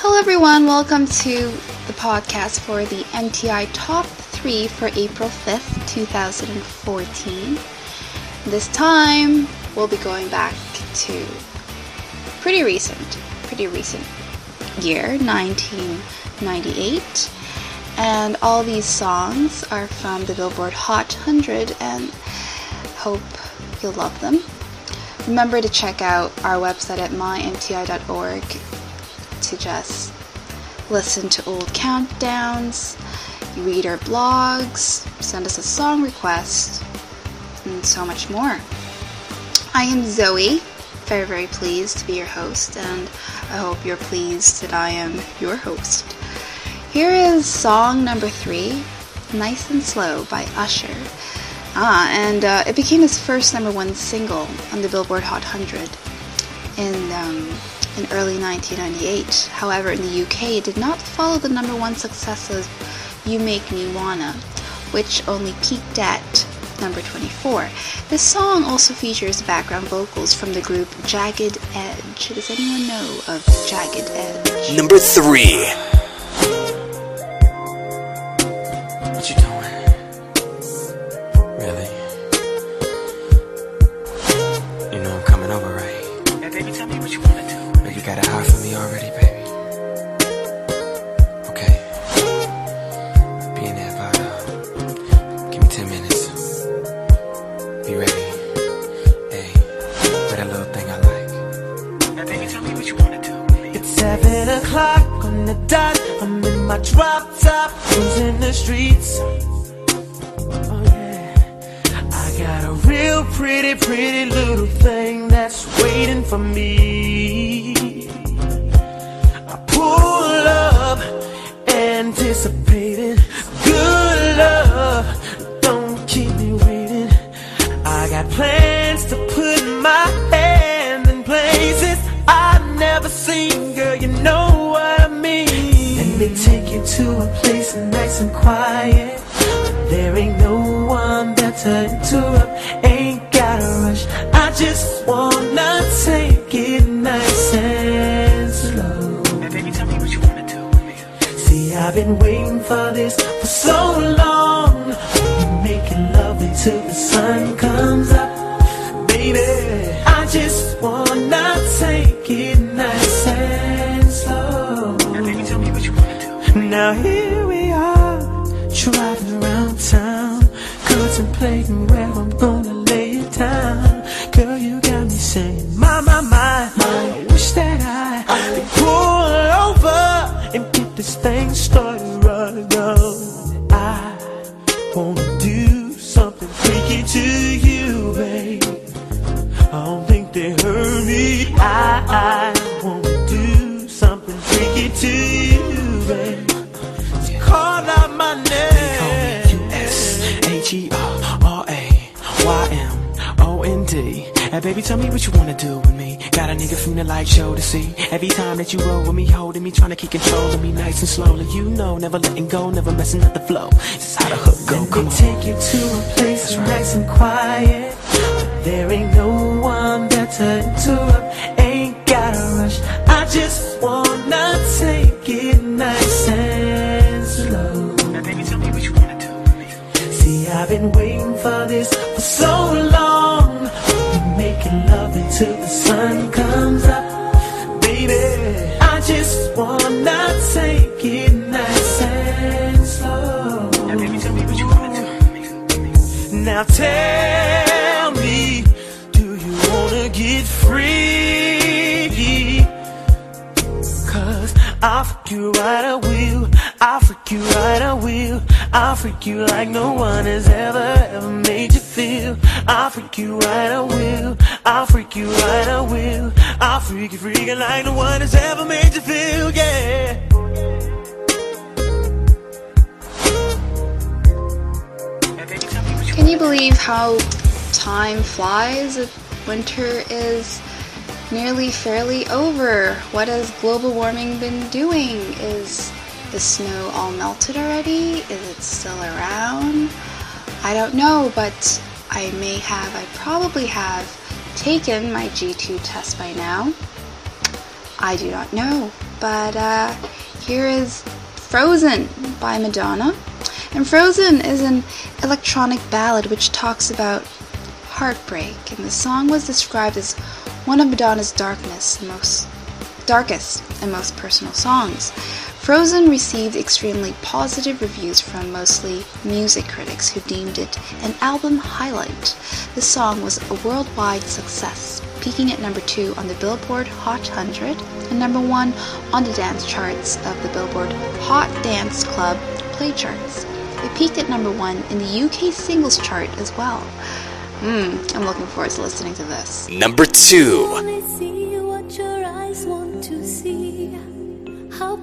Hello, everyone. Welcome to the podcast for the MTI Top 3 for April 5th, 2014. This time, we'll be going back to pretty recent, pretty recent year, 1998. And all these songs are from the Billboard Hot 100 and hope you'll love them. Remember to check out our website at mymti.org to just listen to old countdowns, read our blogs, send us a song request, and so much more. I am Zoe, very, very pleased to be your host, and I hope you're pleased that I am your host. Here is song number three, Nice and Slow by Usher. Ah, and uh, it became his first number one single on the Billboard Hot 100 in um, in early 1998. However, in the UK, it did not follow the number one success of You Make Me Wanna, which only peaked at number 24. This song also features background vocals from the group Jagged Edge. Does anyone know of Jagged Edge? Number three. What you doing? Really? You know I'm coming over, right? Now, baby, tell me what you wanna do. Know you got a heart for me already, baby. Okay. Be in there about, uh, give me 10 minutes. Be ready. Hey, with that little thing I like. Now, baby, tell me what you wanna do. It's seven o'clock on the dot. I'm in my drop top, cruising the streets. Oh yeah, I got a real pretty, pretty little thing that's waiting for me. Quiet. There ain't no one there to interrupt. Ain't gotta rush. I just wanna take it nice and slow. Now, baby, tell me what you wanna do with me. See, I've been waiting for this for so long. Down. Girl, you S-H-E-R-R-A-Y-M-O-N-D And baby, tell me what you wanna do with me Got a nigga from the light show to see Every time that you roll with me, holding me Trying to keep control of me nice and slowly You know, never letting go, never messing up the flow This is how the hook go, Let come me on take you to a place that's nice and quiet. There ain't no one there to interrupt. Ain't gotta rush. I just wanna take it nice and slow. Now, baby, tell me what you wanna do with me. See, I've been waiting for this for so long. Making love until the sun comes up, baby. I just wanna take it nice and slow. Now, baby, tell me what you wanna do. Now tell me, do you wanna get free? Cause I'll freak you right, I will. I'll freak you right, I will. I'll freak you like no one has ever, ever made you feel. I'll freak you right, I will. I'll freak you right, I will. I'll freak you freaking like no one has ever made you feel, yeah. Can you believe how time flies? Winter is nearly fairly over. What has global warming been doing? Is the snow all melted already? Is it still around? I don't know, but I may have, I probably have taken my G2 test by now. I do not know. but uh, here is Frozen by Madonna. And Frozen is an electronic ballad which talks about heartbreak, and the song was described as one of Madonna's darkness most darkest and most personal songs. Frozen received extremely positive reviews from mostly music critics who deemed it an album highlight. The song was a worldwide success, peaking at number 2 on the Billboard Hot 100 and number 1 on the dance charts of the Billboard Hot Dance Club play charts. It peaked at number 1 in the UK singles chart as well. Mmm, I'm looking forward to listening to this. Number 2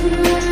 If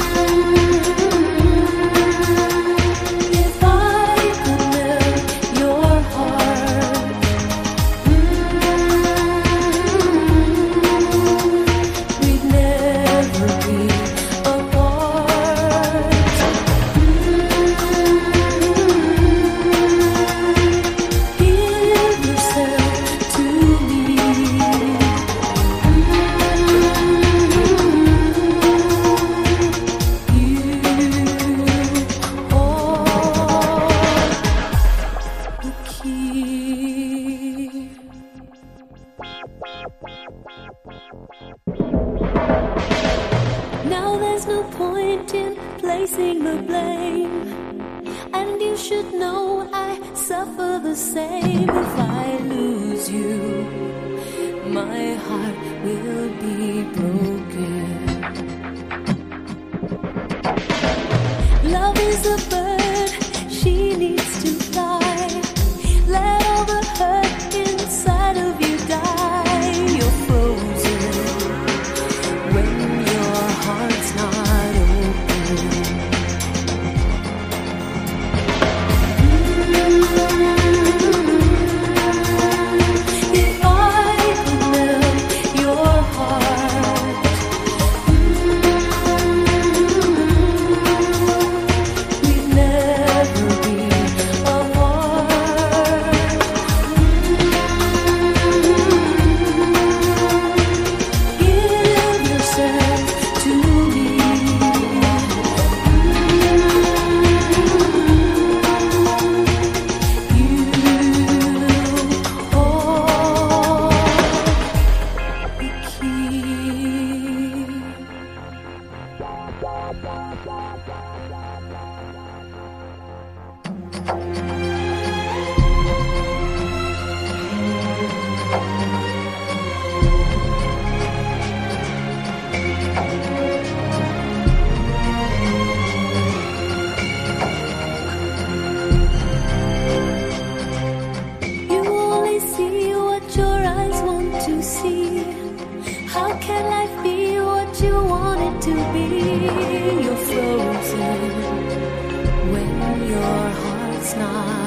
see. How can life be what you want it to be? You're frozen when your heart's not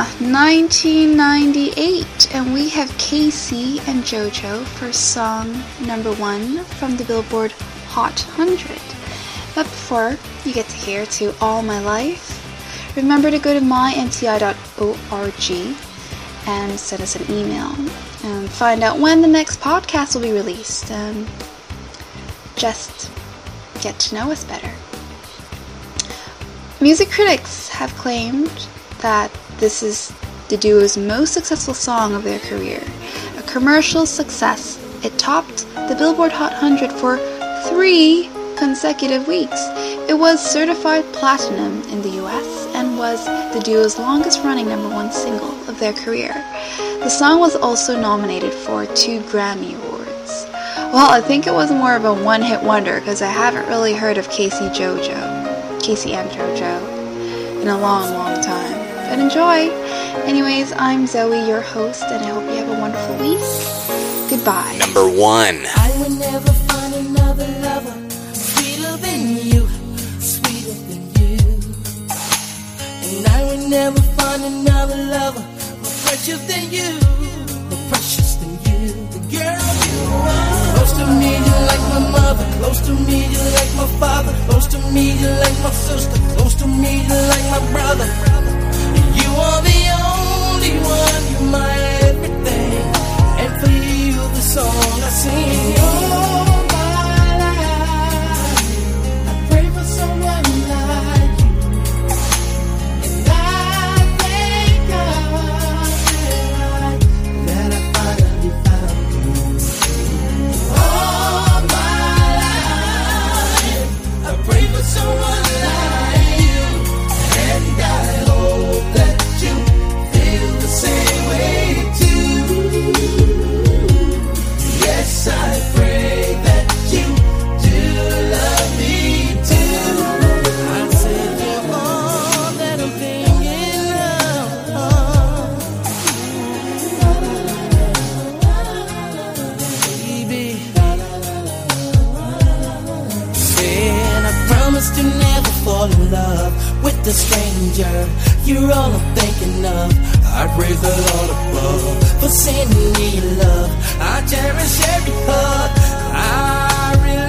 Huh, 1998, and we have K-Ci and JoJo for song number one from the Billboard Hot 100. But before you get to hear to All My Life, remember to go to mymti.org and send us an email and find out when the next podcast will be released and just get to know us better. Music critics have claimed that this is the duo's most successful song of their career. A commercial success, it topped the Billboard Hot 100 for three consecutive weeks. It was certified platinum in the US and was the duo's longest running number one single of their career. The song was also nominated for two Grammy Awards. Well, I think it was more of a one hit wonder because I haven't really heard of K-Ci JoJo, K-Ci and JoJo, in a long, long time but enjoy. Anyways, I'm Zoe, your host, and I hope you have a wonderful week. Goodbye. Number one. I will never find another lover sweeter than you, sweeter than you. And I will never find another lover more precious than you, fall in love with a stranger. You're all I'm thinking of. I praise the Lord above for sending me love. I cherish every hug. I really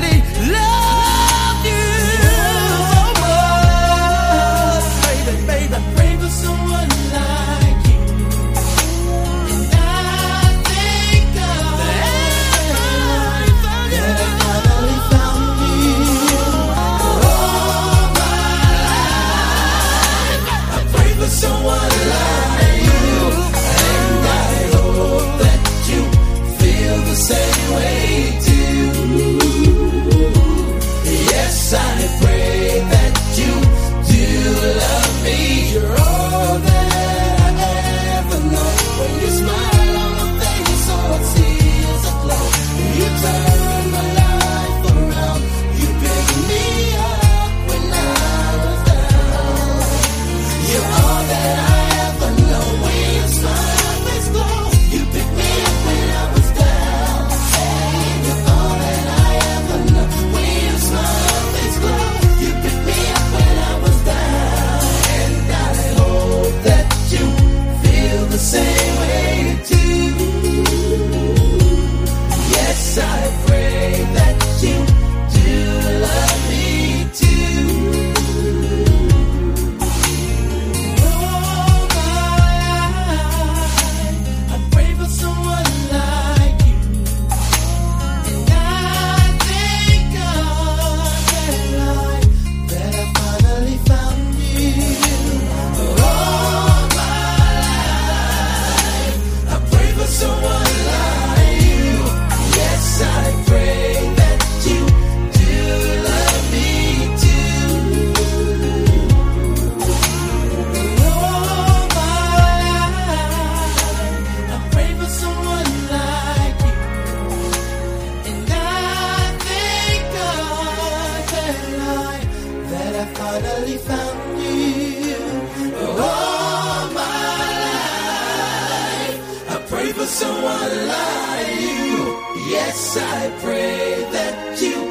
someone like you. Yes, I pray that you